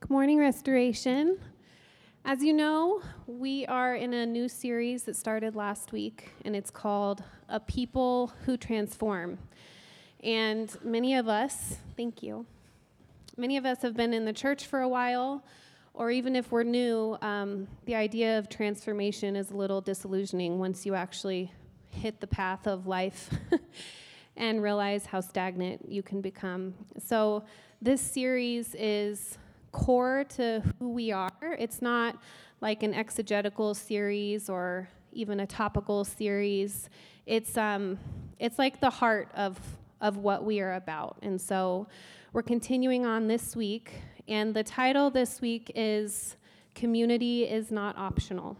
Good morning, Restoration. As you know, we are in a new series that started last week, and it's called A People Who Transform. And many of us, thank you, many of us have been in the church for a while, or even if we're new, um, the idea of transformation is a little disillusioning once you actually hit the path of life and realize how stagnant you can become. So, this series is core to who we are. It's not like an exegetical series or even a topical series. It's um, it's like the heart of of what we are about. And so we're continuing on this week, and the title this week is "Community is Not Optional."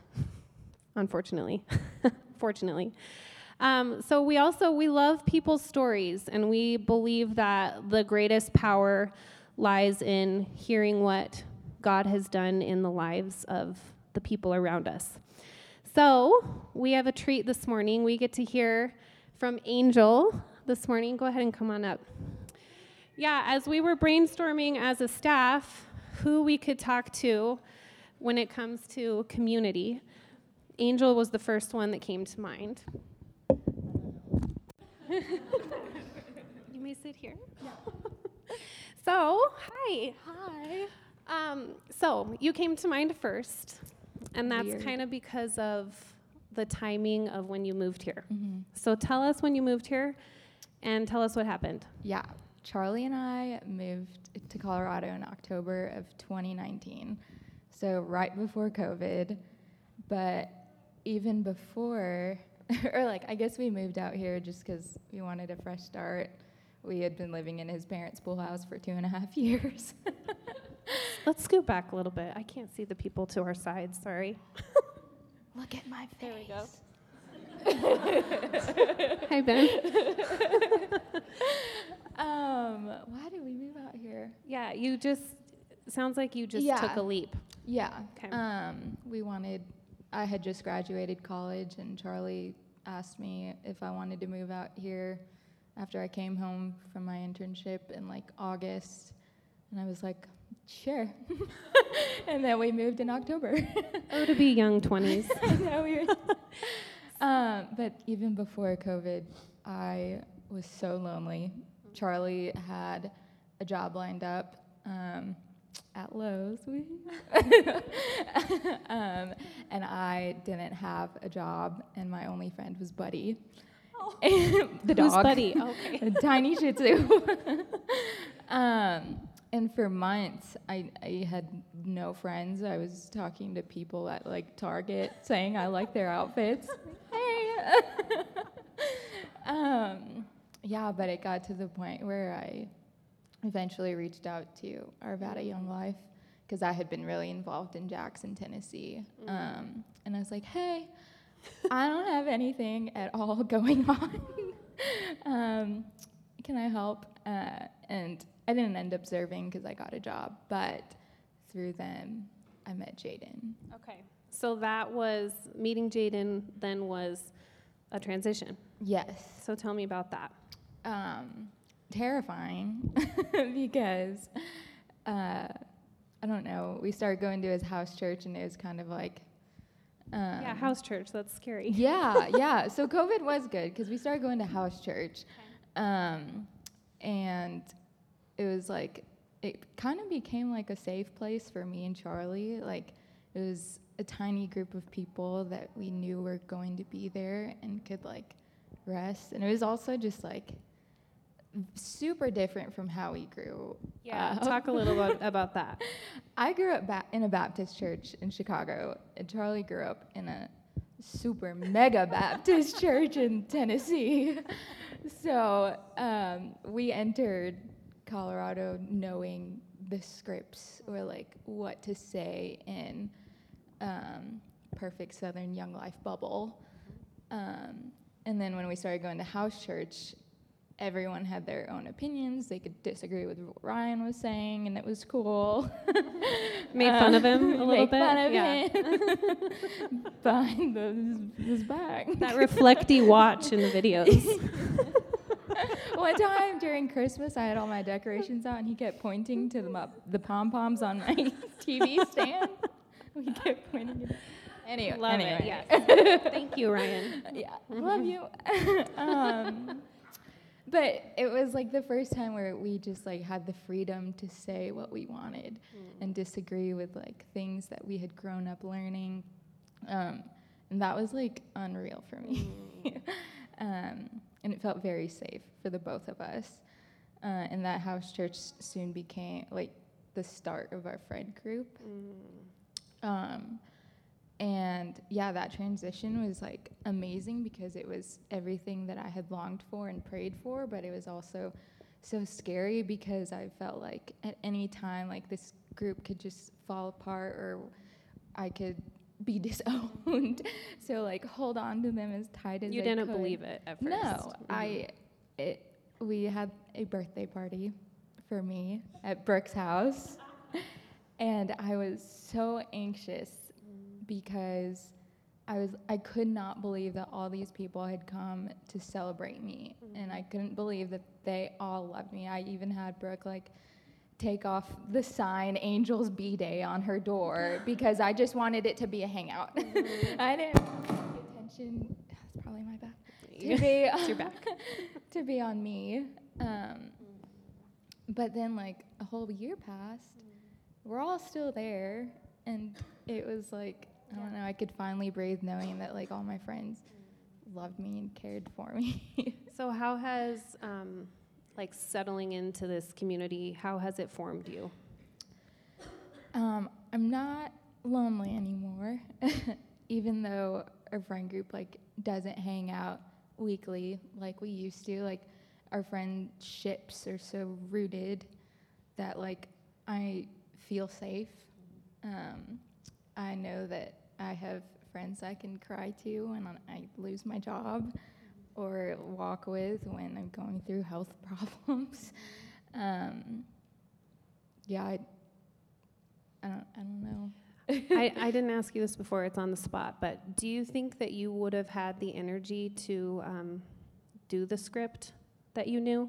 Unfortunately, fortunately. Um, so we also we love people's stories, and we believe that the greatest power lies in hearing what God has done in the lives of the people around us. So, we have a treat this morning. We get to hear from Angel this morning. Go ahead and come on up. Yeah, as we were brainstorming as a staff who we could talk to when it comes to community, Angel was the first one that came to mind. you may sit here. Yeah. So, hi. Hi. Um, so, you came to mind first, and that's kind of because of the timing of when you moved here. Mm-hmm. So, tell us when you moved here and tell us what happened. Yeah. Charlie and I moved to Colorado in October of 2019. So, right before COVID. But even before, or like, I guess we moved out here just because we wanted a fresh start we had been living in his parents' pool house for two and a half years. Let's scoot back a little bit. I can't see the people to our side, sorry. Look at my face. There we go. Hi, Ben. um, why did we move out here? Yeah, you just, sounds like you just yeah. took a leap. Yeah. Okay. Um, we wanted, I had just graduated college, and Charlie asked me if I wanted to move out here after I came home from my internship in like August. And I was like, sure. and then we moved in October. oh, to be young 20s. no, we were um, but even before COVID, I was so lonely. Charlie had a job lined up um, at Lowe's, um, and I didn't have a job, and my only friend was Buddy. the dog. Who's Buddy? Okay. a tiny Shih Tzu. um, and for months, I, I had no friends. I was talking to people at like Target, saying I like their outfits. hey. um, yeah, but it got to the point where I eventually reached out to Arvada Young Life because I had been really involved in Jackson, Tennessee. Mm. Um, and I was like, hey, I don't have anything at all going on. um, can I help? Uh, and I didn't end up serving because I got a job, but through them, I met Jaden. Okay. So that was meeting Jaden, then was a transition. Yes. So tell me about that. Um, terrifying because uh, I don't know. We started going to his house church, and it was kind of like um, yeah, house church. That's scary. Yeah, yeah. So COVID was good because we started going to house church, um, and it was like it kind of became like a safe place for me and Charlie. Like it was a tiny group of people that we knew were going to be there and could like rest, and it was also just like super different from how we grew. Yeah, up. talk a little bit about that. I grew up ba- in a Baptist church in Chicago, and Charlie grew up in a super mega Baptist church in Tennessee. so um, we entered Colorado knowing the scripts or like what to say in um, perfect Southern Young Life bubble. Um, and then when we started going to house church, everyone had their own opinions. They could disagree with what Ryan was saying, and it was cool. Made fun of him a little make bit. Fun of yeah. him behind his, his back. That reflecty watch in the videos. One time during Christmas, I had all my decorations out, and he kept pointing to the, the pom poms on my TV stand. we kept pointing it. Anyway, Love anyway. it. Yes. Thank you, Ryan. yeah, love you. um, but it was like the first time where we just like had the freedom to say what we wanted and disagree with like things that we had grown up learning, um, and that was like unreal for me. um, and it felt very safe for the both of us. Uh, and that house church soon became like the start of our friend group. Um, and yeah, that transition was like amazing because it was everything that I had longed for and prayed for, but it was also so scary because I felt like at any time, like this group could just fall apart or I could be disowned. so like hold on to them as tight as You I didn't could. believe it at first. No, Mhm. I it we had a birthday party for me at Brooke's house, and I was so anxious because I was I could not believe that all these people had come to celebrate me, mm-hmm. and I couldn't believe that they all loved me. I even had Brooke like take off the sign Angels B Day on her door because I just wanted it to be a hangout. Mm-hmm. I didn't pay attention. That's probably my bad. To be your back. to be on me. Um, mm. but then like a whole year passed. Mm. We're all still there, and it was like I don't know. I could finally breathe knowing that like all my friends loved me and cared for me. So how has um, like settling into this community? How has it formed you? Um, I'm not lonely anymore, even though our friend group like doesn't hang out weekly like we used to. Like our friendships are so rooted that like I feel safe. Um, I know that I have friends I can cry to when I lose my job or walk with when I'm going through health problems. Um, yeah, I, I don't, I don't know. I, I didn't ask you this before, it's on the spot, but do you think that you would have had the energy to um, do the script that you knew?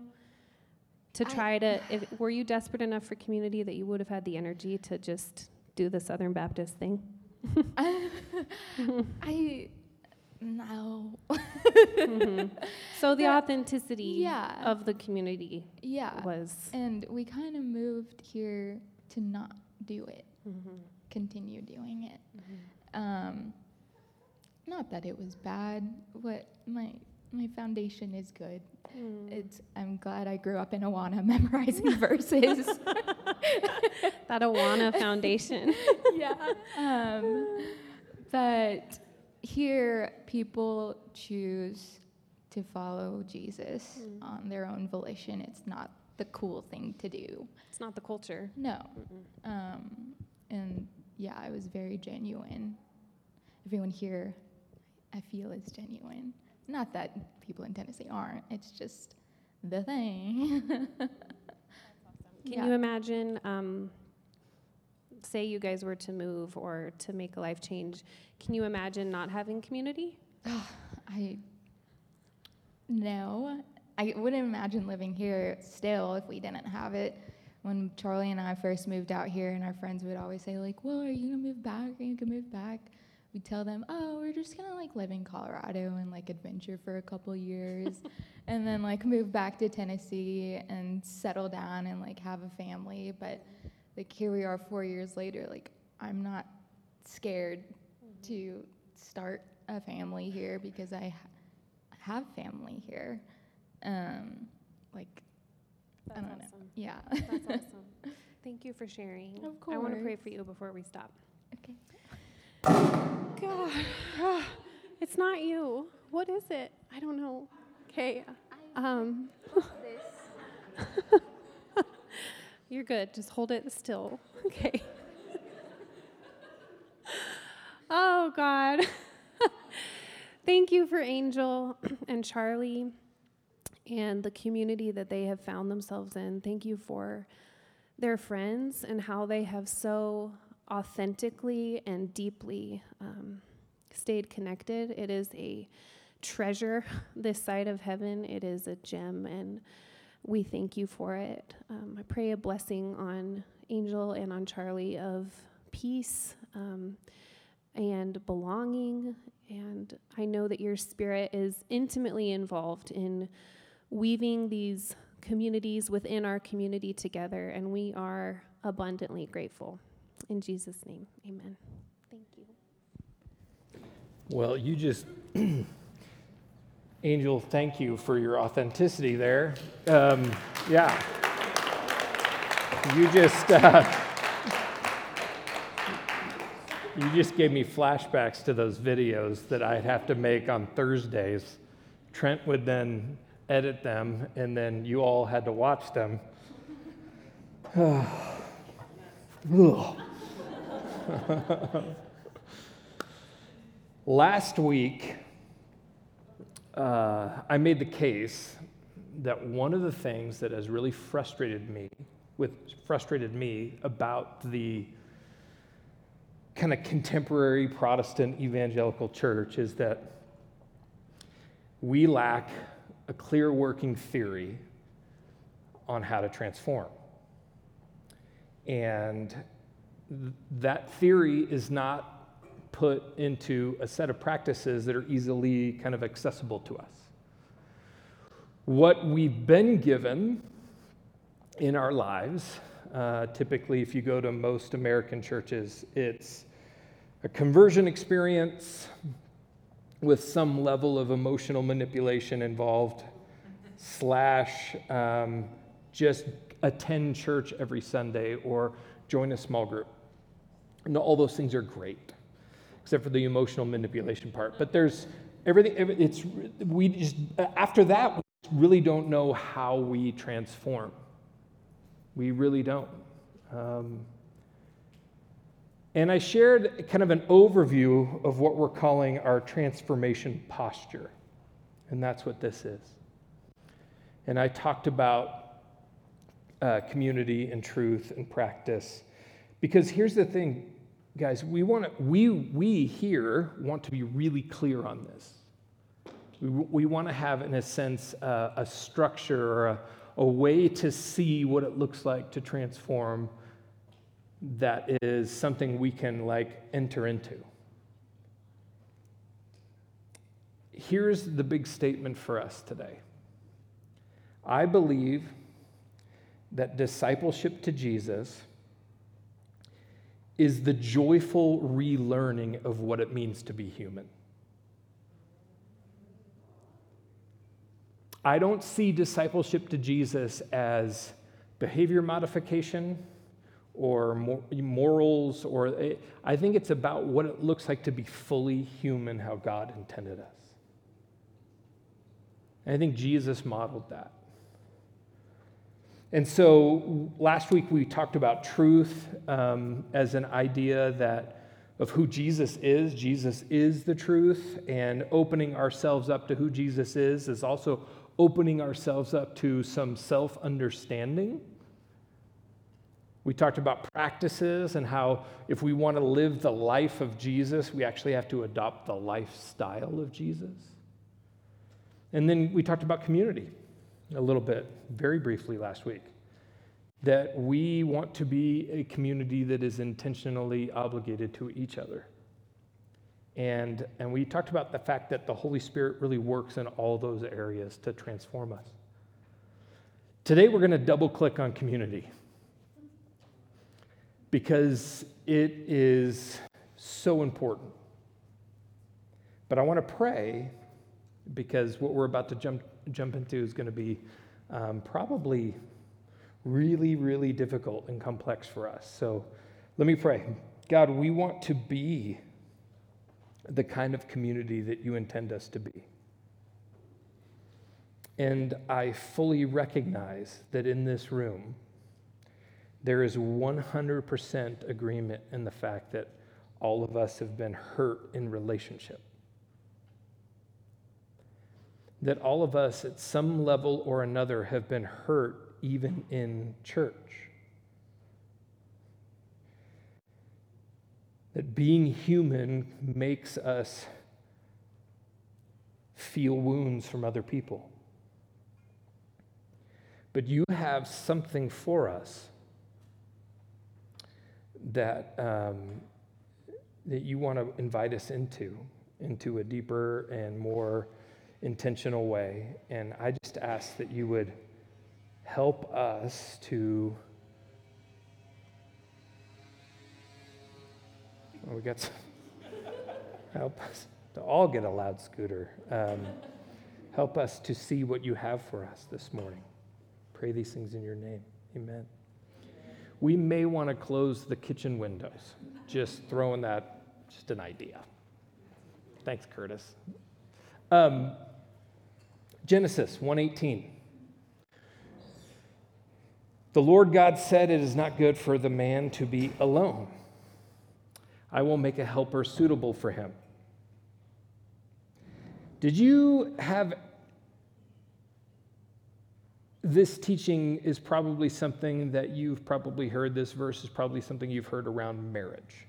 To I- try to, if, were you desperate enough for community that you would have had the energy to just do the Southern Baptist thing? I no. Mhm. So the authenticity Yeah. of the community yeah. was. And we kind of moved here to not do it, Mhm. continue doing it. Mm-hmm. Um, not that it was bad. What my my foundation is good. Mm. It's I'm glad I grew up in Awana memorizing verses. That Awana Foundation. yeah. Um, but here, people choose to follow Jesus Mm. on their own volition. It's not the cool thing to do. It's not the culture. No. Um, and yeah, it was very genuine. Everyone here, I feel, is genuine. Not that people in Tennessee aren't, it's just the thing. Can Yeah. you imagine, um, say you guys were to move or to make a life change, can you imagine not having community? I no, I wouldn't imagine living here still if we didn't have it. When Charlie and I first moved out here, and our friends would always say like, "Well, are you gonna move back? Are you gonna move back?" We'd tell them, "Oh, we're just gonna like live in Colorado and like adventure for a couple years, and then like move back to Tennessee and settle down and like have a family." But like here we are, four years later. Like I'm not scared to start a family here because I ha- have family here. Um, like, That's I don't awesome. know. Yeah. That's awesome. Thank you for sharing. Of course. I want to pray for you before we stop. okay. God, it's not you. What is it? I don't know. Okay. Um, you're good. Just hold it still. Okay. oh, God. Thank you for Angel and Charlie and the community that they have found themselves in. Thank you for their friends and how they have so authentically and deeply um, stayed connected. It is a treasure this side of heaven. It is a gem, and we thank you for it. Um, I pray a blessing on Angel and on Charlie of peace um, and belonging. And I know that your spirit is intimately involved in weaving these communities within our community together, and we are abundantly grateful. In Jesus' name, amen. Thank you. Well, you just, Angel, thank you for your authenticity there. Um, yeah. You just, uh, you just gave me flashbacks to those videos that I'd have to make on Thursdays. Trent would then edit them, and then you all had to watch them. Last week, uh, I made the case that one of the things that has really frustrated me, with frustrated me about the kind of contemporary Protestant evangelical church is that we lack a clear working theory on how to transform. And that theory is not put into a set of practices that are easily kind of accessible to us. What we've been given in our lives, uh, typically, if you go to most American churches, it's a conversion experience with some level of emotional manipulation involved, slash, um, just attend church every Sunday or join a small group. And all those things are great, except for the emotional manipulation part. But there's everything, it's, we just, after that, we really don't know how we transform. We really don't. Um, and I shared kind of an overview of what we're calling our transformation posture. And that's what this is. And I talked about uh, community and truth and practice. Because here's the thing, guys, we want to, we, we here want to be really clear on this. We, we want to have, in a sense, uh, a structure or a, a way to see what it looks like to transform that is something we can like enter into. Here's the big statement for us today. I believe that discipleship to Jesus is the joyful relearning of what it means to be human. I don't see discipleship to Jesus as behavior modification or morals, or I think it's about what it looks like to be fully human, how God intended us. And I think Jesus modeled that. And so last week we talked about truth um, as an idea that of who Jesus is. Jesus is the truth, and opening ourselves up to who Jesus is is also opening ourselves up to some self understanding we talked about practices and how if we want to live the life of Jesus, we actually have to adopt the lifestyle of Jesus. And then we talked about community a little bit, very briefly last week. That we want to be a community that is intentionally obligated to each other. And, and we talked about the fact that the Holy Spirit really works in all those areas to transform us. Today, we're going to double click on community because it is so important. But I want to pray because what we're about to jump, jump into is going to be um, probably really, really difficult and complex for us. So let me pray. God, we want to be the kind of community that you intend us to be. And I fully recognize that in this room, there is 100% agreement in the fact that all of us have been hurt in relationship. That all of us, at some level or another, have been hurt even in church. That being human makes us feel wounds from other people. but you have something for us that, um, that you want to invite us into, into a deeper and more intentional way. And I just ask that you would help us to. We got some, help us to all get a loud scooter. Um, help us to see what you have for us this morning. Pray these things in your name. Amen. We may want to close the kitchen windows. Just throwing that, just an idea. Thanks, Curtis. Um, Genesis 1:18. The Lord God said, It is not good for the man to be alone. I will make a helper suitable for him. Did you have this teaching is probably something that you've probably heard. This verse is probably something you've heard around marriage.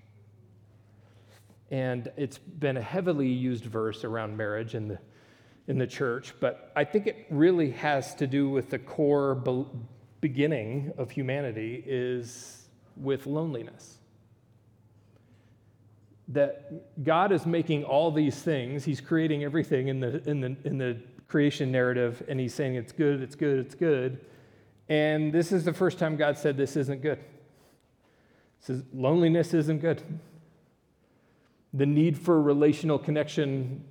And it's been a heavily used verse around marriage in the, in the church, but I think it really has to do with the core be- beginning of humanity is with loneliness. That God is making all these things, He's creating everything in the, in the, in the creation narrative, and he's saying it's good, it's good, it's good. And this is the first time God said this isn't good. says loneliness isn't good. The need for relational connection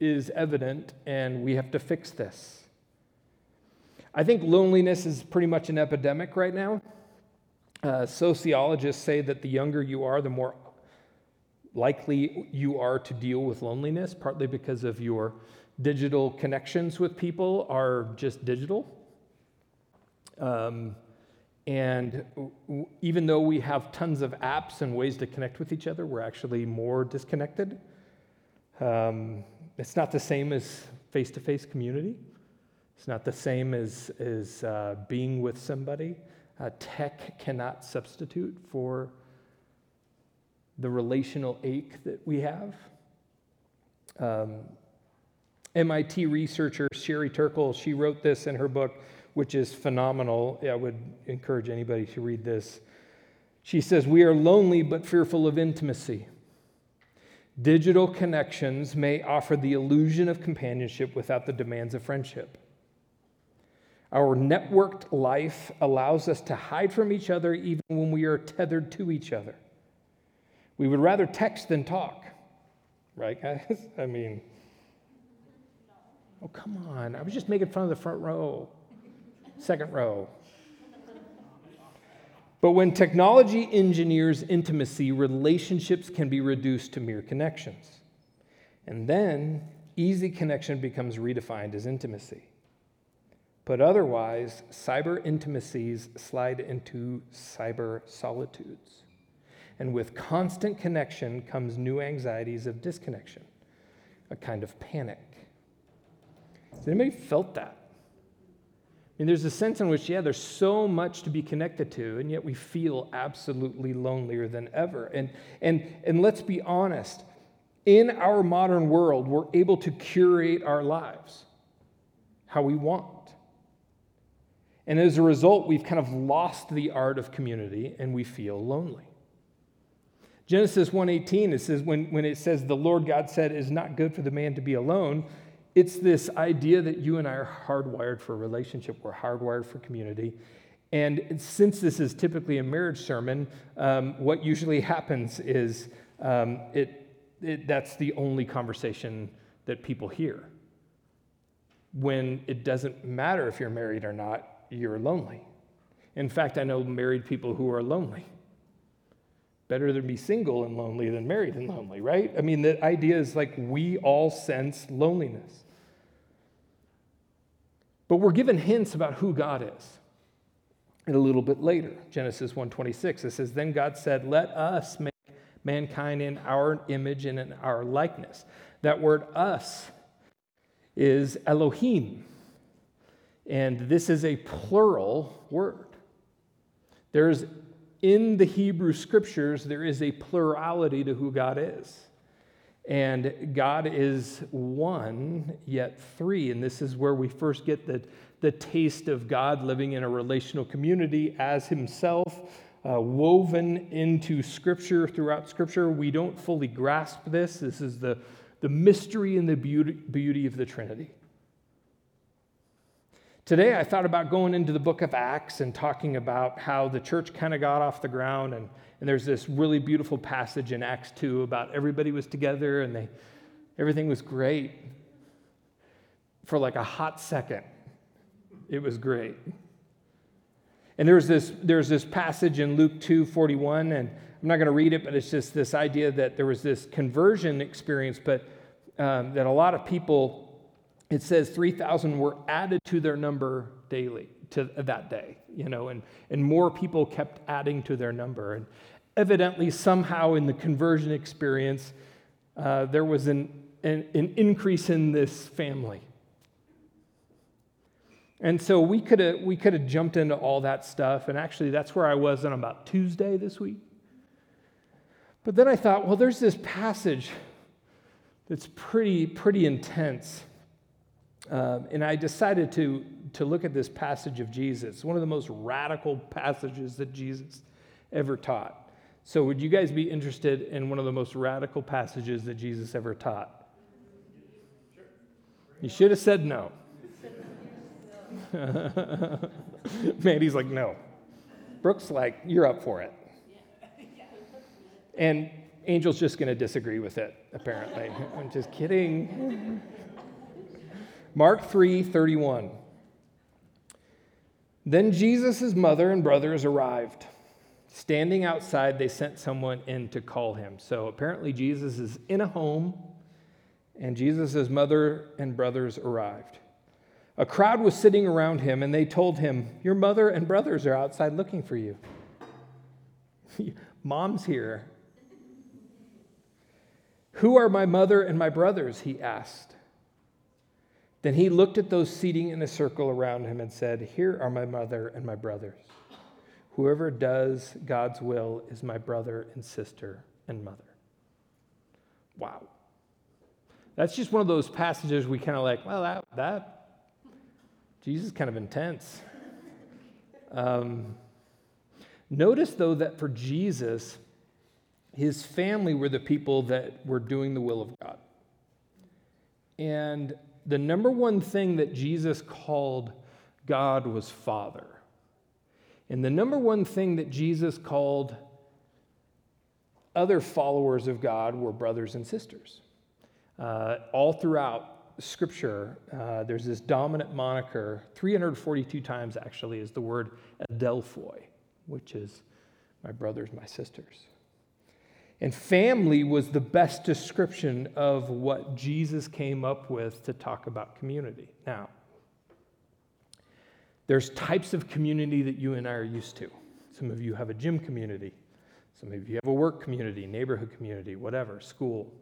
is evident, and we have to fix this. I think loneliness is pretty much an epidemic right now. Uh, sociologists say that the younger you are, the more likely you are to deal with loneliness, partly because of your digital connections with people are just digital. Um, and w- even though we have tons of apps and ways to connect with each other, we're actually more disconnected. Um, it's not the same as face to face community, it's not the same as, as uh, being with somebody. Uh, tech cannot substitute for the relational ache that we have. Um, MIT researcher Sherry Turkle, she wrote this in her book, which is phenomenal. I would encourage anybody to read this. She says, We are lonely but fearful of intimacy. Digital connections may offer the illusion of companionship without the demands of friendship. Our networked life allows us to hide from each other even when we are tethered to each other. We would rather text than talk, right, guys? I mean, Oh, come on. I was just making fun of the front row, second row. But when technology engineers intimacy, relationships can be reduced to mere connections. And then easy connection becomes redefined as intimacy. But otherwise, cyber intimacies slide into cyber solitudes. And with constant connection comes new anxieties of disconnection, a kind of panic. Has anybody felt that? Mean, there's a sense in which, yeah, there's so much to be connected to, and yet we feel absolutely lonelier than ever. And, and, and let's be honest, in our modern world, we're able to curate our lives how we want. And as a result, we've kind of lost the art of community and we feel lonely. Genesis 1:18 it says when, when it says the Lord God said it is not good for the man to be alone, it's this idea that you and I are hardwired for a relationship, we're hardwired for community. And since this is typically a marriage sermon, um, what usually happens is um, it, it, that's the only conversation that people hear. When it doesn't matter if you're married or not, you're lonely. In fact, I know married people who are lonely. Better to be single and lonely than married and lonely, right? I mean, the idea is like we all sense loneliness. But we're given hints about who God is. And a little bit later, Genesis 1:26, it says, "Then God said, "Let us make mankind in our image and in our likeness." That word us is Elohim. And this is a plural word. There's in the Hebrew scriptures, there is a plurality to who God is. And God is one, yet three. And this is where we first get the, the taste of God living in a relational community as Himself, uh, woven into Scripture, throughout Scripture. We don't fully grasp this. This is the, the mystery and the beauty, beauty of the Trinity. Today, I thought about going into the book of Acts and talking about how the church kind of got off the ground. And, and there's this really beautiful passage in Acts 2 about everybody was together and they, everything was great. For like a hot second, it was great. And there's this, there's this passage in Luke 2 41, and I'm not going to read it, but it's just this idea that there was this conversion experience, but um, that a lot of people it says 3,000 were added to their number daily to that day, you know, and, and more people kept adding to their number. And evidently, somehow in the conversion experience, uh, there was an, an, an increase in this family. And so we could have we could have jumped into all that stuff, and actually that's where I was on about Tuesday this week. But then I thought, well, there's this passage that's pretty pretty intense um, and I decided to, to look at this passage of Jesus, one of the most radical passages that Jesus ever taught. So, would you guys be interested in one of the most radical passages that Jesus ever taught? You should have said no. Mandy's like, no. Brooke's like, you're up for it. And Angel's just going to disagree with it, apparently. I'm just kidding. Mark 3 31. Then Jesus' mother and brothers arrived. Standing outside, they sent someone in to call him. So apparently, Jesus is in a home, and Jesus' mother and brothers arrived. A crowd was sitting around him, and they told him, Your mother and brothers are outside looking for you. Mom's here. Who are my mother and my brothers? He asked. Then he looked at those seating in a circle around him and said, Here are my mother and my brothers. Whoever does God's will is my brother and sister and mother. Wow. That's just one of those passages we kind of like, well, that, that, Jesus is kind of intense. Um, notice, though, that for Jesus, his family were the people that were doing the will of God. And the number one thing that Jesus called God was Father. And the number one thing that Jesus called other followers of God were brothers and sisters. Uh, all throughout Scripture, uh, there's this dominant moniker, 342 times actually, is the word adelphoi, which is my brothers, my sisters. And family was the best description of what Jesus came up with to talk about community. Now, there's types of community that you and I are used to. Some of you have a gym community, some of you have a work community, neighborhood community, whatever, school.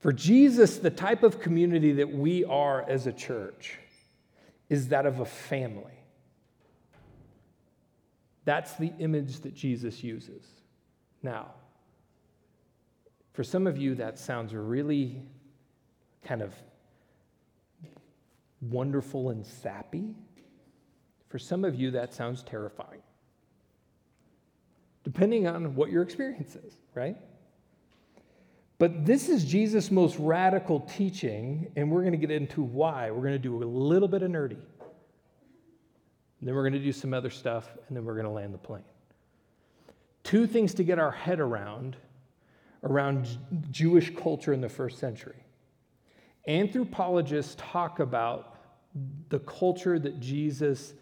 For Jesus, the type of community that we are as a church is that of a family. That's the image that Jesus uses. Now, for some of you, that sounds really kind of wonderful and sappy. For some of you, that sounds terrifying, depending on what your experience is, right? But this is Jesus' most radical teaching, and we're going to get into why. We're going to do a little bit of nerdy. And then we're going to do some other stuff, and then we're going to land the plane. Two things to get our head around around Jewish culture in the first century. Anthropologists talk about the culture that Jesus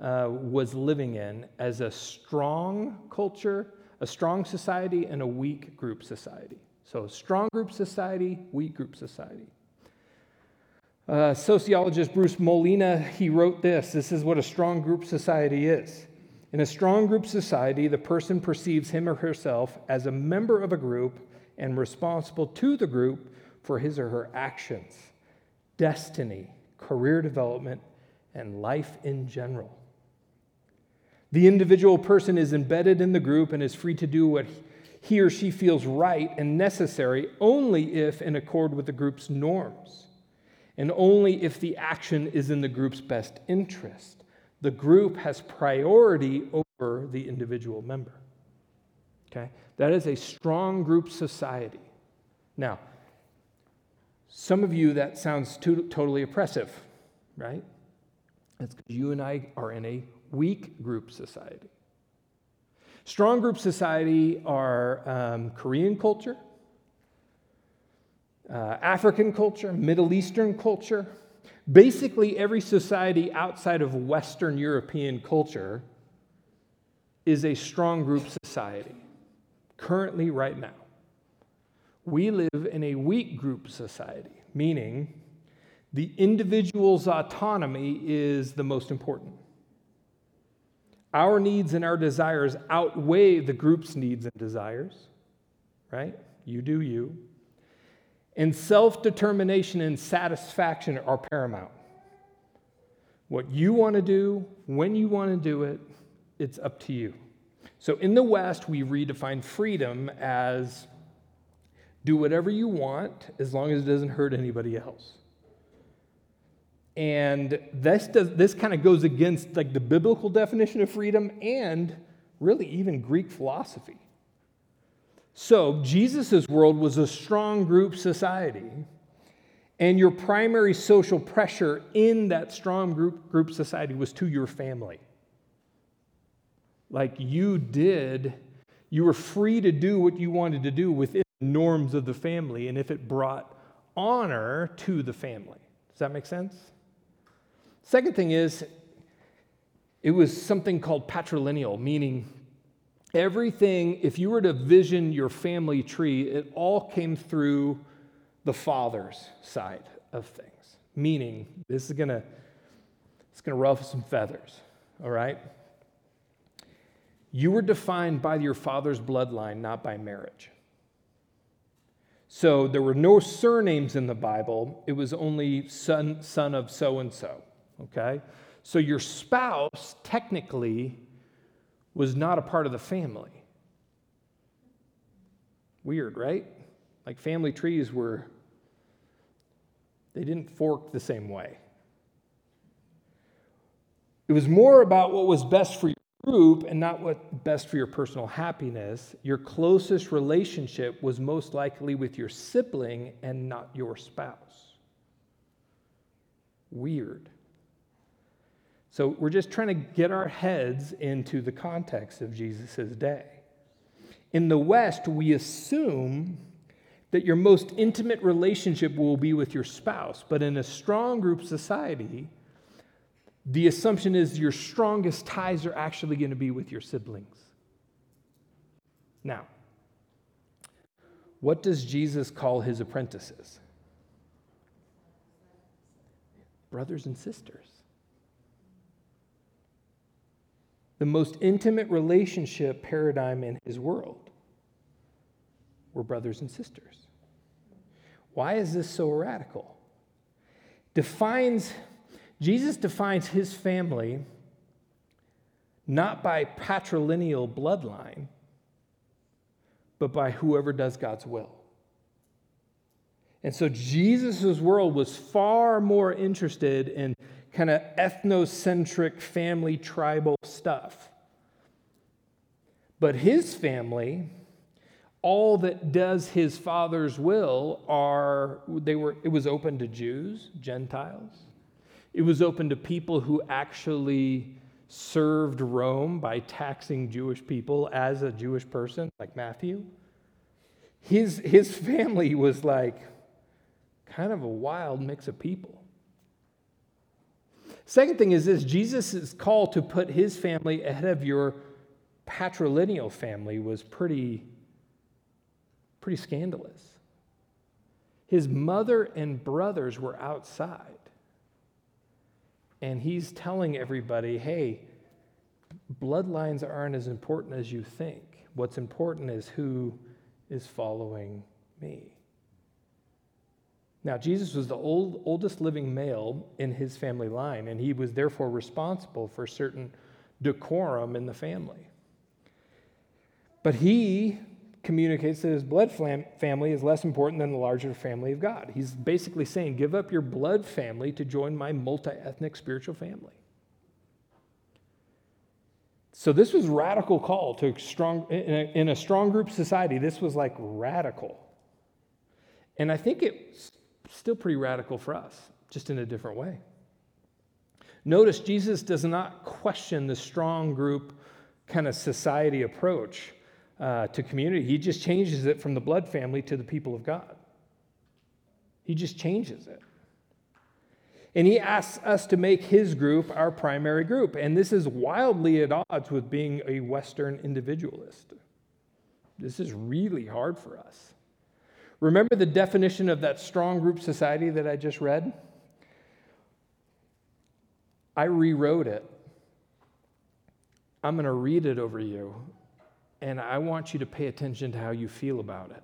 uh, was living in as a strong culture, a strong society, and a weak group society. So, strong group society, weak group society. Uh, sociologist Bruce Malina, he wrote this. This is what a strong group society is. In a strong group society, the person perceives him or herself as a member of a group and responsible to the group for his or her actions, destiny, career development, and life in general. The individual person is embedded in the group and is free to do what he or she feels right and necessary only if in accord with the group's norms, and only if the action is in the group's best interest. The group has priority over the individual member. Okay? That is a strong group society. Now, some of you, that sounds too, totally oppressive, right? That's because you and I are in a weak group society. Strong group society are um, Korean culture, uh, African culture, Middle Eastern culture. Basically, every society outside of Western European culture is a strong group society, currently, right now. We live in a weak group society, meaning the individual's autonomy is the most important. Our needs and our desires outweigh the group's needs and desires, right? You do you. And self determination and satisfaction are paramount. What you want to do, when you want to do it, it's up to you. So in the West, we redefine freedom as do whatever you want as long as it doesn't hurt anybody else. And this, does, this kind of goes against like the biblical definition of freedom and really even Greek philosophy. So, Jesus' world was a strong group society, and your primary social pressure in that strong group, group society was to your family. Like you did, you were free to do what you wanted to do within the norms of the family, and if it brought honor to the family. Does that make sense? Second thing is, it was something called patrilineal, meaning everything, if you were to vision your family tree, it all came through the father's side of things. Meaning, this is gonna, it's gonna ruffle some feathers, all right? You were defined by your father's bloodline, not by marriage. So there were no surnames in the Bible, it was only son, son of so and so okay? So your spouse technically was not a part of the family. Weird, right? Like family trees were, they didn't fork the same way. It was more about what was best for your group and not what best for your personal happiness. Your closest relationship was most likely with your sibling and not your spouse. Weird. So we're just trying to get our heads into the context of Jesus' day. In the West, we assume that your most intimate relationship will be with your spouse, but in a strong group society, the assumption is your strongest ties are actually going to be with your siblings. Now, what does Jesus call his apprentices? Brothers and sisters. The most intimate relationship paradigm in his world were brothers and sisters. Why is this so radical? Defines Jesus defines his family not by patrilineal bloodline, but by whoever does God's will. And so Jesus' world was far more interested in kind of ethnocentric family tribal stuff. But his family, all that does his father's will are they were it was open to Jews, Gentiles. It was open to people who actually served Rome by taxing Jewish people as a Jewish person, like Matthew. His, his family was like kind of a wild mix of people. Second thing is this Jesus' call to put his family ahead of your patrilineal family was pretty, pretty scandalous. His mother and brothers were outside. And he's telling everybody hey, bloodlines aren't as important as you think. What's important is who is following me. Now, Jesus was the old, oldest living male in his family line, and he was therefore responsible for certain decorum in the family. But he communicates that his blood fam- family is less important than the larger family of God. He's basically saying, Give up your blood family to join my multi ethnic spiritual family. So this was radical call to strong in a, in a strong group society. This was like radical, and I think it's still pretty radical for us, just in a different way. Notice Jesus does not question the strong group kind of society approach uh, to community. He just changes it from the blood family to the people of God. He just changes it. And he asks us to make his group our primary group. And this is wildly at odds with being a Western individualist. This is really hard for us. Remember the definition of that strong group society that I just read? I rewrote it. I'm going to read it over you, and I want you to pay attention to how you feel about it.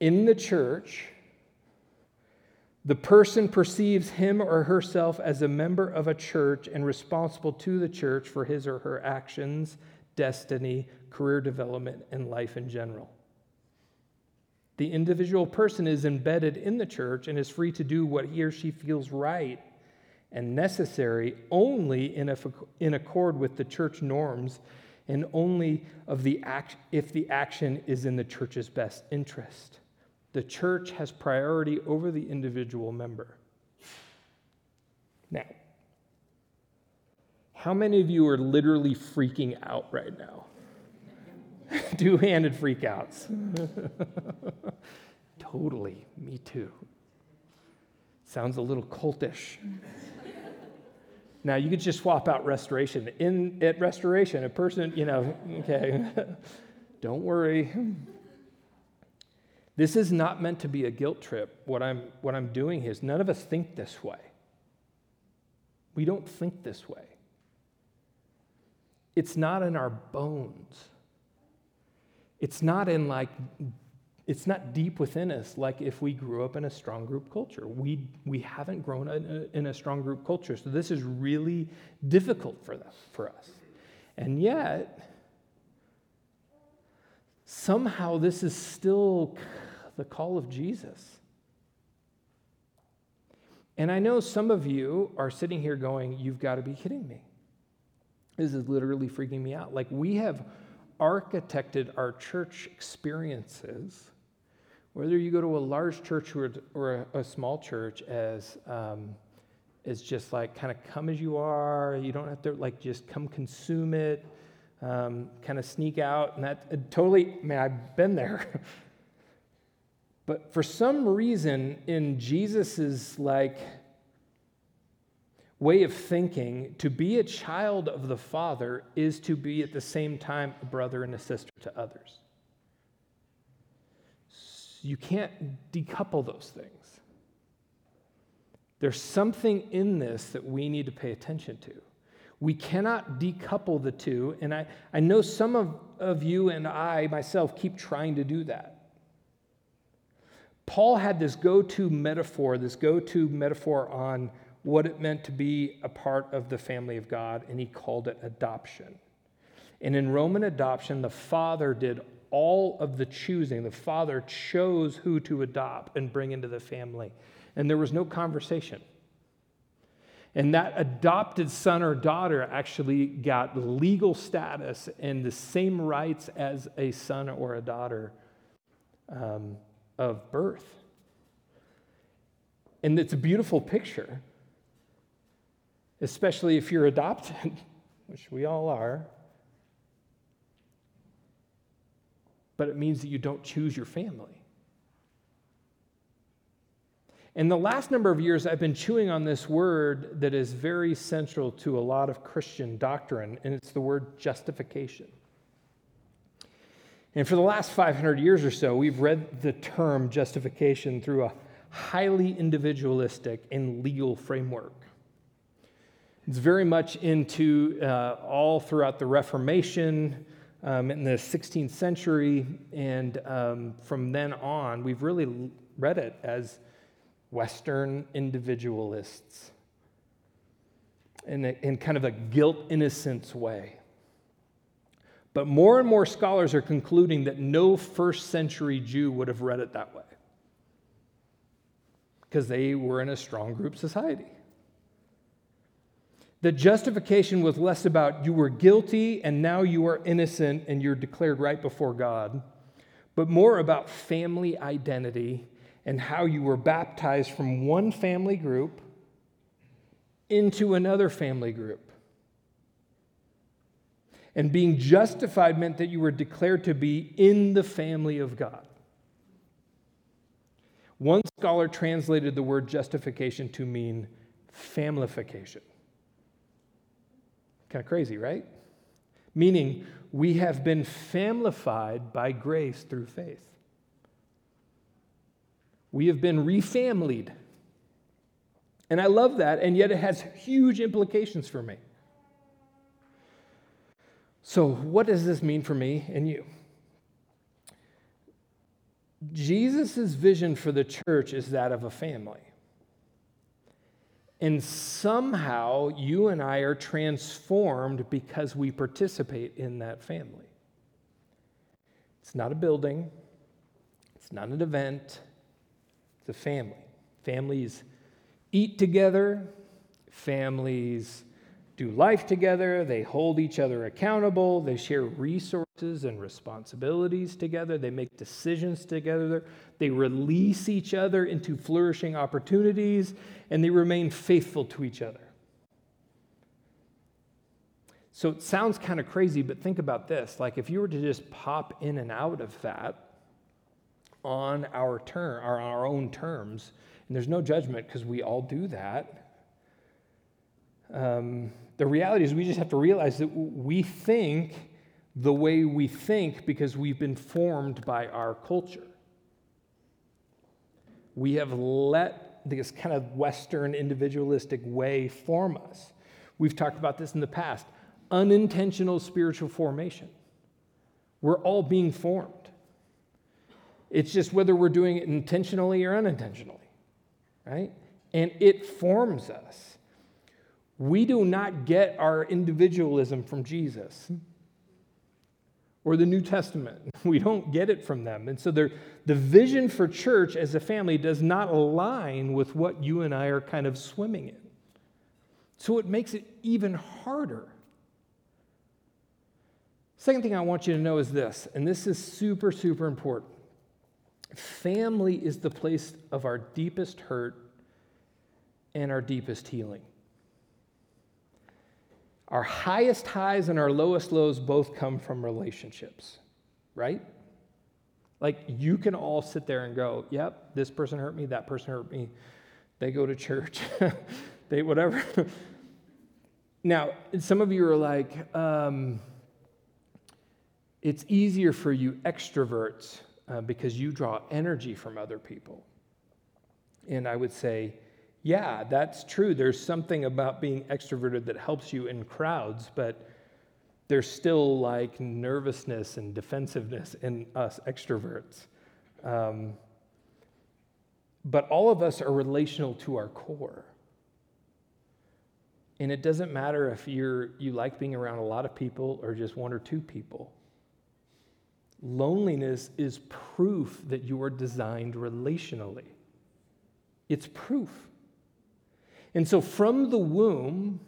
In the church, the person perceives him or herself as a member of a church and responsible to the church for his or her actions, destiny, career development, and life in general. The individual person is embedded in the church and is free to do what he or she feels right and necessary only in, a, in accord with the church norms and only of the act, if the action is in the church's best interest. The church has priority over the individual member. Now, how many of you are literally freaking out right now? Two handed freakouts. totally, me too. Sounds a little cultish. now, you could just swap out restoration. In at restoration, a person, you know, okay, don't worry. This is not meant to be a guilt trip. What I'm, what I'm doing is none of us think this way. We don't think this way. It's not in our bones. It's not in like, it's not deep within us like if we grew up in a strong group culture. We, we haven't grown in a, in a strong group culture. So this is really difficult for, them, for us. And yet, somehow this is still the call of Jesus. And I know some of you are sitting here going, You've got to be kidding me. This is literally freaking me out. Like, we have architected our church experiences, whether you go to a large church or, or a, a small church, as um, is just like kind of come as you are. You don't have to like just come consume it, um, kind of sneak out. And that totally, I man, I've been there. But for some reason, in Jesus's like way of thinking, to be a child of the Father is to be at the same time a brother and a sister to others. You can't decouple those things. There's something in this that we need to pay attention to. We cannot decouple the two, and I, I know some of, of you and I myself keep trying to do that. Paul had this go to metaphor, this go to metaphor on what it meant to be a part of the family of God, and he called it adoption. And in Roman adoption, the father did all of the choosing. The father chose who to adopt and bring into the family, and there was no conversation. And that adopted son or daughter actually got legal status and the same rights as a son or a daughter. Um, of birth. And it's a beautiful picture, especially if you're adopted, which we all are. But it means that you don't choose your family. In the last number of years, I've been chewing on this word that is very central to a lot of Christian doctrine, and it's the word justification. And for the last 500 years or so, we've read the term justification through a highly individualistic and legal framework. It's very much into uh, all throughout the Reformation um, in the 16th century, and um, from then on, we've really read it as Western individualists in, a, in kind of a guilt innocence way. But more and more scholars are concluding that no first century Jew would have read it that way because they were in a strong group society. The justification was less about you were guilty and now you are innocent and you're declared right before God, but more about family identity and how you were baptized from one family group into another family group. And being justified meant that you were declared to be in the family of God. One scholar translated the word justification to mean familification. Kind of crazy, right? Meaning, we have been familified by grace through faith. We have been refamilied. And I love that, and yet it has huge implications for me. So, what does this mean for me and you? Jesus' vision for the church is that of a family. And somehow you and I are transformed because we participate in that family. It's not a building, it's not an event, it's a family. Families eat together, families do life together, they hold each other accountable, they share resources and responsibilities together, they make decisions together, they release each other into flourishing opportunities, and they remain faithful to each other. So it sounds kind of crazy, but think about this. Like if you were to just pop in and out of that on our term, or on our own terms, and there's no judgment because we all do that. Um, the reality is, we just have to realize that we think the way we think because we've been formed by our culture. We have let this kind of Western individualistic way form us. We've talked about this in the past unintentional spiritual formation. We're all being formed. It's just whether we're doing it intentionally or unintentionally, right? And it forms us. We do not get our individualism from Jesus or the New Testament. We don't get it from them. And so the vision for church as a family does not align with what you and I are kind of swimming in. So it makes it even harder. Second thing I want you to know is this, and this is super, super important. Family is the place of our deepest hurt and our deepest healing. Our highest highs and our lowest lows both come from relationships, right? Like you can all sit there and go, yep, this person hurt me, that person hurt me. They go to church, they whatever. now, some of you are like, um, it's easier for you extroverts uh, because you draw energy from other people. And I would say, yeah, that's true. There's something about being extroverted that helps you in crowds, but there's still like nervousness and defensiveness in us extroverts. Um, but all of us are relational to our core. And it doesn't matter if you're, you like being around a lot of people or just one or two people. Loneliness is proof that you are designed relationally. It's proof. And so from the womb,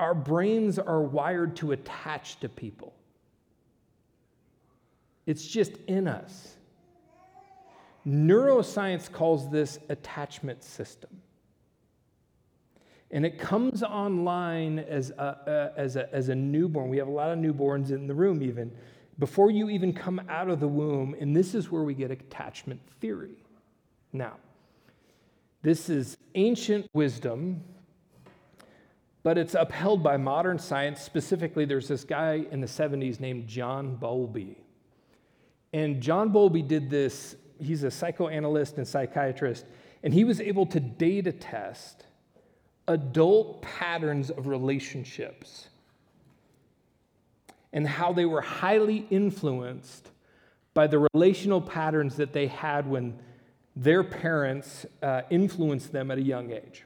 our brains are wired to attach to people. It's just in us. Neuroscience calls this attachment system. And it comes online as a, as, a, as a newborn. We have a lot of newborns in the room, even before you even come out of the womb. And this is where we get attachment theory. Now, this is ancient wisdom, but it's upheld by modern science. Specifically, there's this guy in the 70s named John Bowlby. And John Bowlby did this, he's a psychoanalyst and psychiatrist, and he was able to data test adult patterns of relationships and how they were highly influenced by the relational patterns that they had when their parents uh, influenced them at a young age.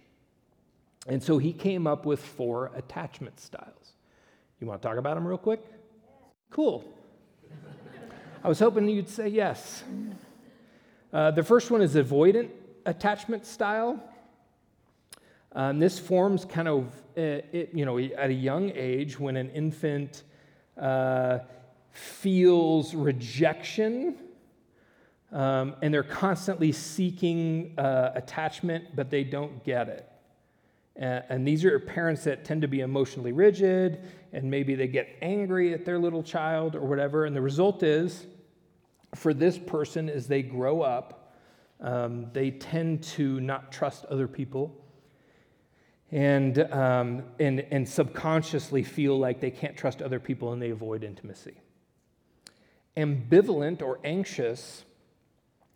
And so he came up with four attachment styles. You want to talk about them real quick? Cool. I was hoping you'd say yes. Uh, the first one is avoidant attachment style. Um, this forms kind of, uh, it, you know, at a young age when an infant uh, feels rejection um, and they're constantly seeking uh, attachment, but they don't get it. And these are parents that tend to be emotionally rigid, and maybe they get angry at their little child or whatever. And the result is, for this person, as they grow up, um, they tend to not trust other people and, um, and, and subconsciously feel like they can't trust other people and they avoid intimacy. Ambivalent or anxious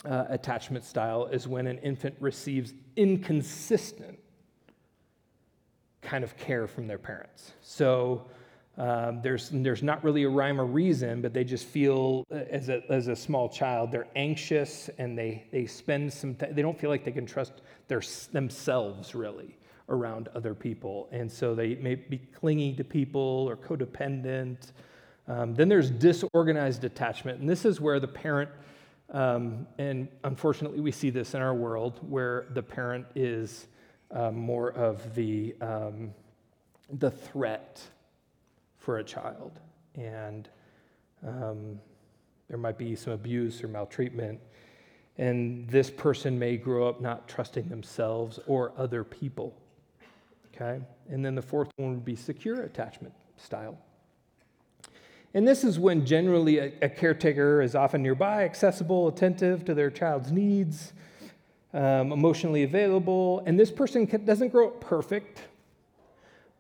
uh, attachment style is when an infant receives inconsistent kind of care from their parents. So um, there's, there's not really a rhyme or reason, but they just feel uh, as a, as a small child, they're anxious and they, they spend some time, they don't feel like they can trust their, themselves really around other people. And so they may be clingy to people or codependent. Um, then there's disorganized attachment. And this is where the parent, um, and unfortunately we see this in our world, where the parent is um, more of the, um, the threat for a child. And um, there might be some abuse or maltreatment. And this person may grow up not trusting themselves or other people. Okay? And then the fourth one would be secure attachment style. And this is when generally a, a caretaker is often nearby, accessible, attentive to their child's needs, um, emotionally available. And this person can, doesn't grow up perfect,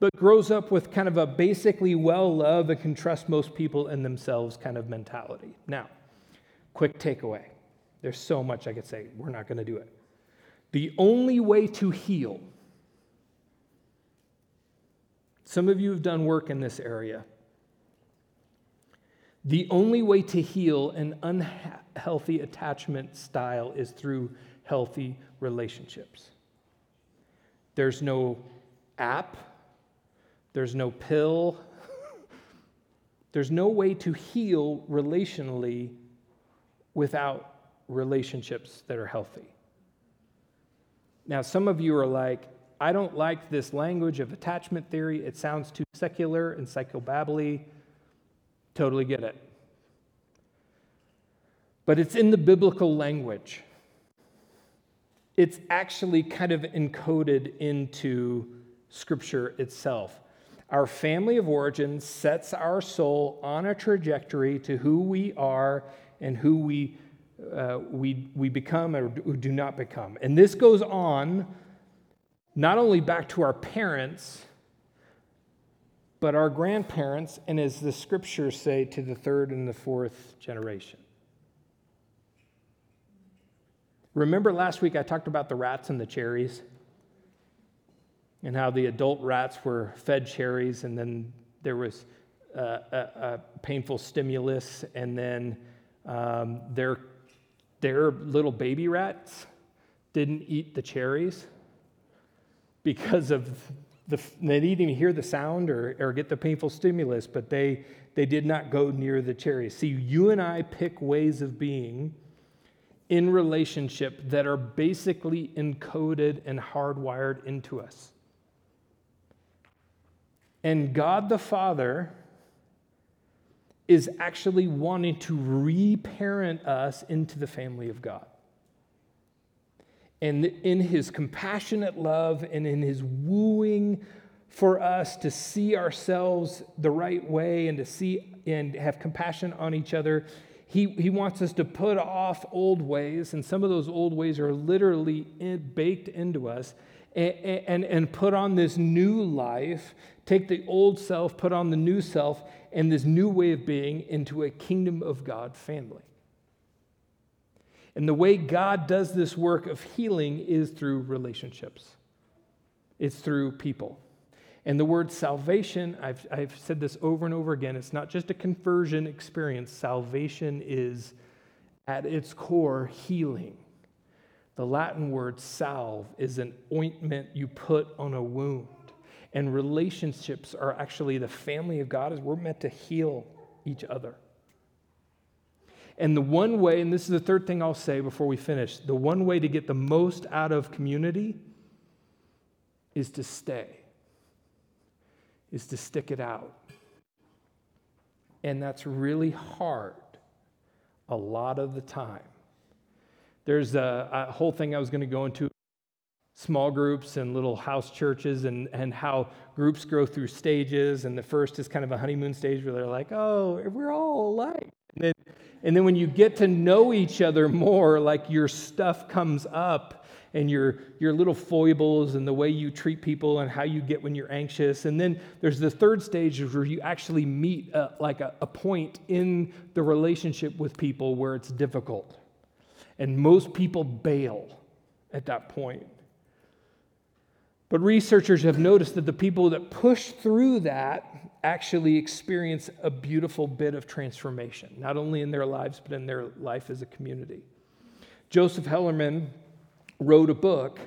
but grows up with kind of a basically well loved and can trust most people and themselves kind of mentality. Now, quick takeaway. There's so much I could say. We're not going to do it. The only way to heal some of you have done work in this area. The only way to heal an unhealthy attachment style is through healthy relationships. There's no app, there's no pill, there's no way to heal relationally without relationships that are healthy. Now, some of you are like, I don't like this language of attachment theory. It sounds too secular and psychobabbly. Totally get it. But it's in the biblical language. It's actually kind of encoded into Scripture itself. Our family of origin sets our soul on a trajectory to who we are and who we, uh, we, we become or do not become. And this goes on not only back to our parents, but our grandparents, and as the scriptures say, to the third and the fourth generation. Remember last week I talked about the rats and the cherries? And how the adult rats were fed cherries, and then there was a, a, a painful stimulus, and then um, their, their little baby rats didn't eat the cherries because of the, they didn't even hear the sound or, or get the painful stimulus, but they, they did not go near the cherries. See, you and I pick ways of being in relationship that are basically encoded and hardwired into us. And God the Father is actually wanting to reparent us into the family of God. And in his compassionate love and in his wooing for us to see ourselves the right way and to see and have compassion on each other, he, he wants us to put off old ways, and some of those old ways are literally in, baked into us, and, and, and put on this new life, take the old self, put on the new self, and this new way of being into a kingdom of God family. And the way God does this work of healing is through relationships, it's through people. And the word salvation, I've, I've said this over and over again, it's not just a conversion experience. Salvation is, at its core, healing. The Latin word salve is an ointment you put on a wound. And relationships are actually the family of God, is we're meant to heal each other. And the one way, and this is the third thing I'll say before we finish the one way to get the most out of community is to stay, is to stick it out. And that's really hard a lot of the time. There's a, a whole thing I was going to go into small groups and little house churches and, and how groups grow through stages. And the first is kind of a honeymoon stage where they're like, oh, we're all alike. And then, when you get to know each other more, like your stuff comes up and your, your little foibles and the way you treat people and how you get when you're anxious. And then there's the third stage where you actually meet a, like a, a point in the relationship with people where it's difficult. And most people bail at that point. But researchers have noticed that the people that push through that actually experience a beautiful bit of transformation, not only in their lives, but in their life as a community. Joseph Hellerman wrote a book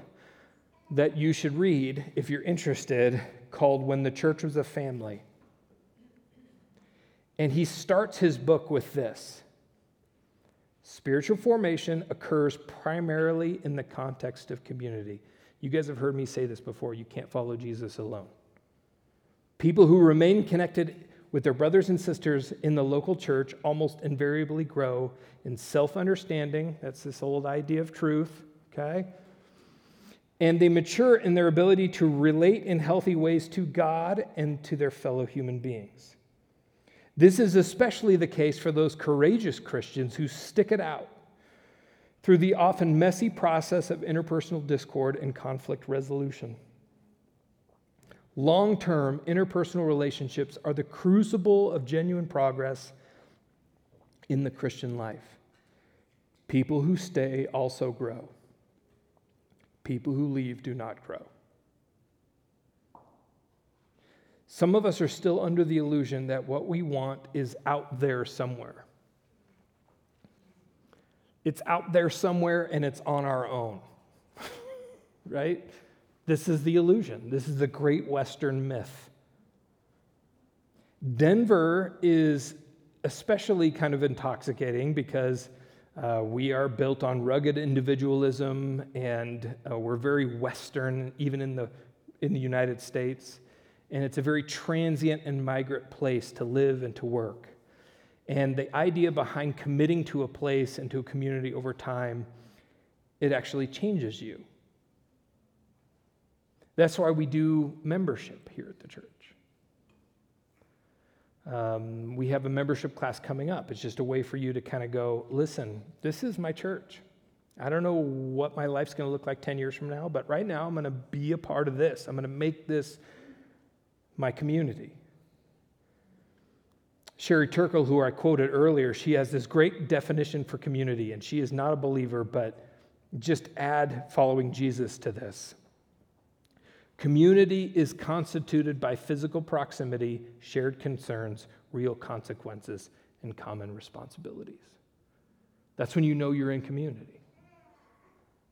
that you should read if you're interested called When the Church Was a Family. And he starts his book with this Spiritual formation occurs primarily in the context of community. You guys have heard me say this before you can't follow Jesus alone. People who remain connected with their brothers and sisters in the local church almost invariably grow in self understanding. That's this old idea of truth okay? And they mature in their ability to relate in healthy ways to God and to their fellow human beings. This is especially the case for those courageous Christians who stick it out through the often messy process of interpersonal discord and conflict resolution. Long term interpersonal relationships are the crucible of genuine progress in the Christian life. People who stay also grow. People who leave do not grow. Some of us are still under the illusion that what we want is out there somewhere. It's out there somewhere and it's on our own, right? This is the illusion. This is the great Western myth. Denver is especially kind of intoxicating because uh, we are built on rugged individualism, and uh, we're very Western, even in the, in the United States. And it's a very transient and migrant place to live and to work. And the idea behind committing to a place and to a community over time, it actually changes you. That's why we do membership here at the church. Um, we have a membership class coming up. It's just a way for you to kind of go, listen, this is my church. I don't know what my life's going to look like 10 years from now, but right now I'm going to be a part of this. I'm going to make this my community. Sherry Turkle, who I quoted earlier, she has this great definition for community, and she is not a believer, but just add following Jesus to this. Community is constituted by physical proximity, shared concerns, real consequences, and common responsibilities. That's when you know you're in community.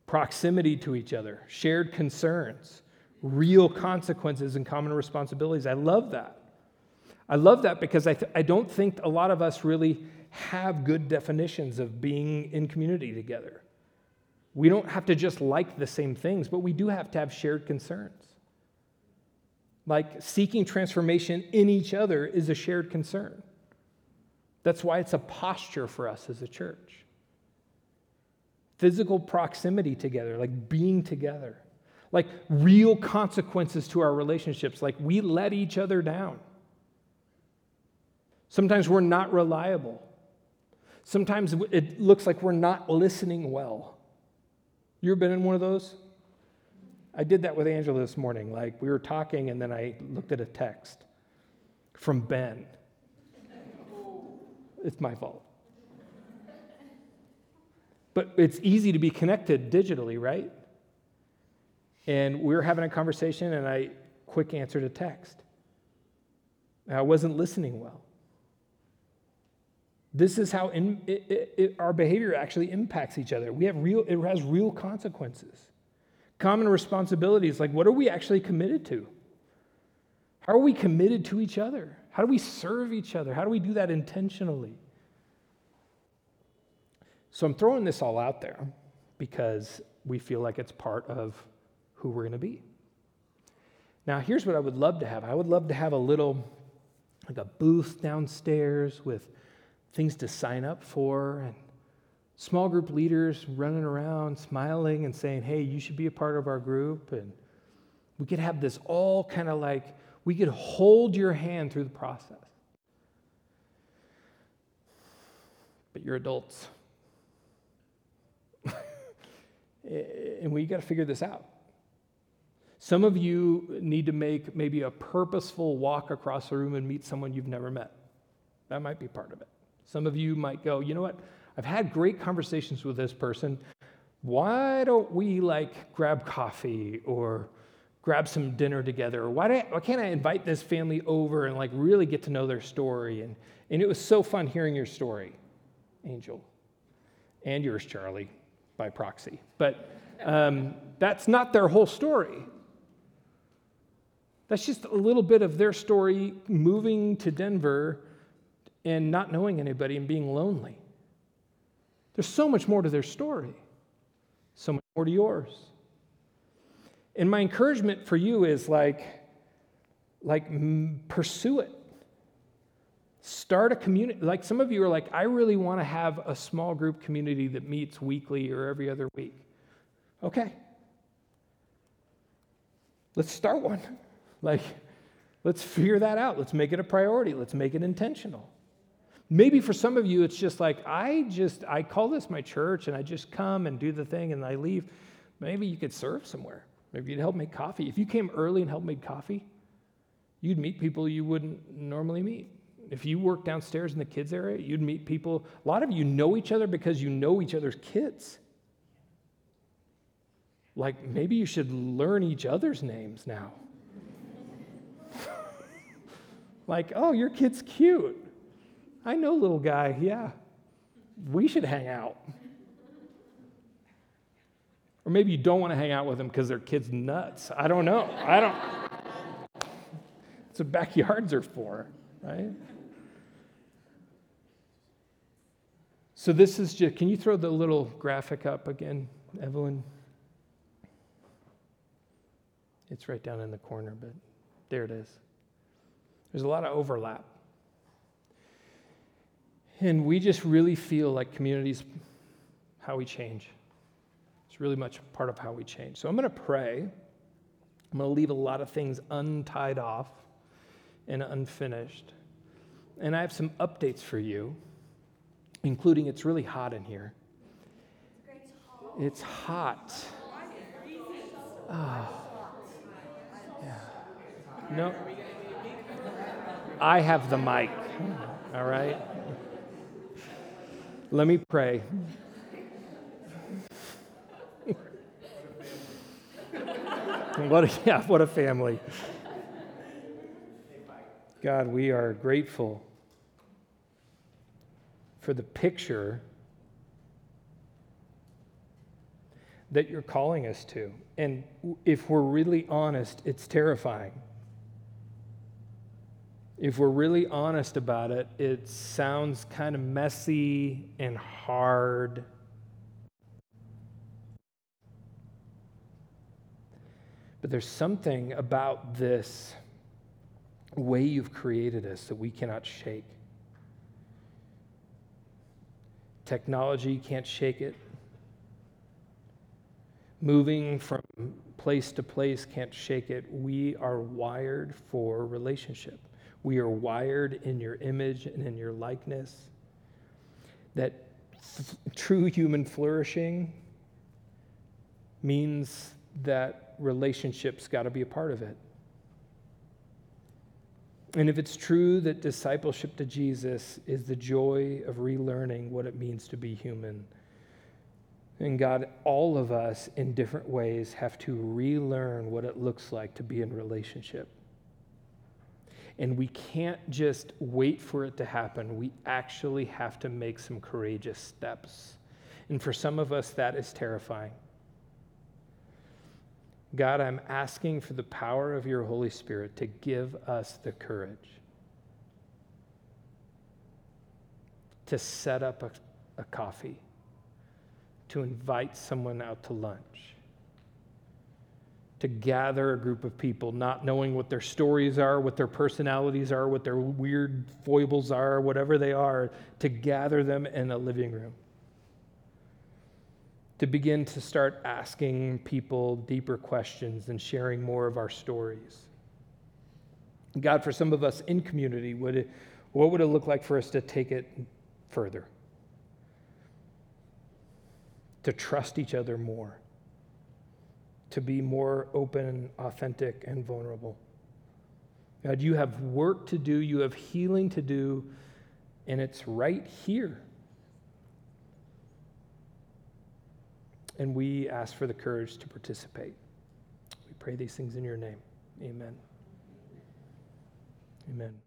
Proximity to each other, shared concerns, real consequences, and common responsibilities. I love that. I love that because I, th- I don't think a lot of us really have good definitions of being in community together. We don't have to just like the same things, but we do have to have shared concerns. Like seeking transformation in each other is a shared concern. That's why it's a posture for us as a church. Physical proximity together, like being together, like real consequences to our relationships, like we let each other down. Sometimes we're not reliable. Sometimes it looks like we're not listening well. You ever been in one of those? I did that with Angela this morning. Like, we were talking, and then I looked at a text from Ben. It's my fault. But it's easy to be connected digitally, right? And we were having a conversation, and I quick answered a text. I wasn't listening well. This is how in, it, it, our behavior actually impacts each other. We have real, it has real consequences. Common responsibilities like what are we actually committed to? How are we committed to each other? How do we serve each other? How do we do that intentionally? So I'm throwing this all out there because we feel like it's part of who we're going to be. Now, here's what I would love to have I would love to have a little, like a booth downstairs with things to sign up for and small group leaders running around smiling and saying, hey, you should be a part of our group. And we could have this all kind of like, we could hold your hand through the process. But you're adults. and we got to figure this out. Some of you need to make maybe a purposeful walk across the room and meet someone you've never met. That might be part of it. Some of you might go, you know what? I've had great conversations with this person. Why don't we like grab coffee or grab some dinner together? Why, I, why can't I invite this family over and like really get to know their story? And, and it was so fun hearing your story, Angel, and yours, Charlie, by proxy. But um, that's not their whole story. That's just a little bit of their story moving to Denver and not knowing anybody and being lonely. There's so much more to their story, so much more to yours. And my encouragement for you is like, like pursue it. Start a community. Like some of you are like, I really want to have a small group community that meets weekly or every other week. Okay. Let's start one. Like, let's figure that out. Let's make it a priority. Let's make it intentional. Maybe for some of you, it's just like, I just, I call this my church and I just come and do the thing and I leave. Maybe you could serve somewhere. Maybe you'd help make coffee. If you came early and helped make coffee, you'd meet people you wouldn't normally meet. If you work downstairs in the kids area, you'd meet people. A lot of you know each other because you know each other's kids. Like maybe you should learn each other's names now. like, oh, your kid's cute. I know little guy, yeah. We should hang out. Or maybe you don't want to hang out with them because their kid's nuts. I don't know. I don't. That's what backyards are for, right? So this is just, can you throw the little graphic up again, Evelyn? It's right down in the corner, but there it is. There's a lot of overlap. And we just really feel like communities, how we change. It's really much part of how we change. So I'm going to pray. I'm going to leave a lot of things untied off and unfinished. And I have some updates for you, including it's really hot in here. It's hot. Oh. Yeah. No. I have the mic. All right. Let me pray. what a, yeah, what a family. God, we are grateful for the picture that you're calling us to. And if we're really honest, it's terrifying. If we're really honest about it, it sounds kind of messy and hard. But there's something about this way you've created us that we cannot shake. Technology can't shake it. Moving from place to place can't shake it. We are wired for relationship. We are wired in your image and in your likeness. That f- true human flourishing means that relationships got to be a part of it. And if it's true that discipleship to Jesus is the joy of relearning what it means to be human, and God, all of us in different ways have to relearn what it looks like to be in relationship. And we can't just wait for it to happen. We actually have to make some courageous steps. And for some of us, that is terrifying. God, I'm asking for the power of your Holy Spirit to give us the courage to set up a, a coffee, to invite someone out to lunch to gather a group of people, not knowing what their stories are, what their personalities are, what their weird foibles are, whatever they are, to gather them in a living room. To begin to start asking people deeper questions and sharing more of our stories. God, for some of us in community, would it, what would it look like for us to take it further? To trust each other more, to be more open, authentic, and vulnerable. God, you have work to do, you have healing to do, and it's right here. And we ask for the courage to participate. We pray these things in your name. Amen. Amen.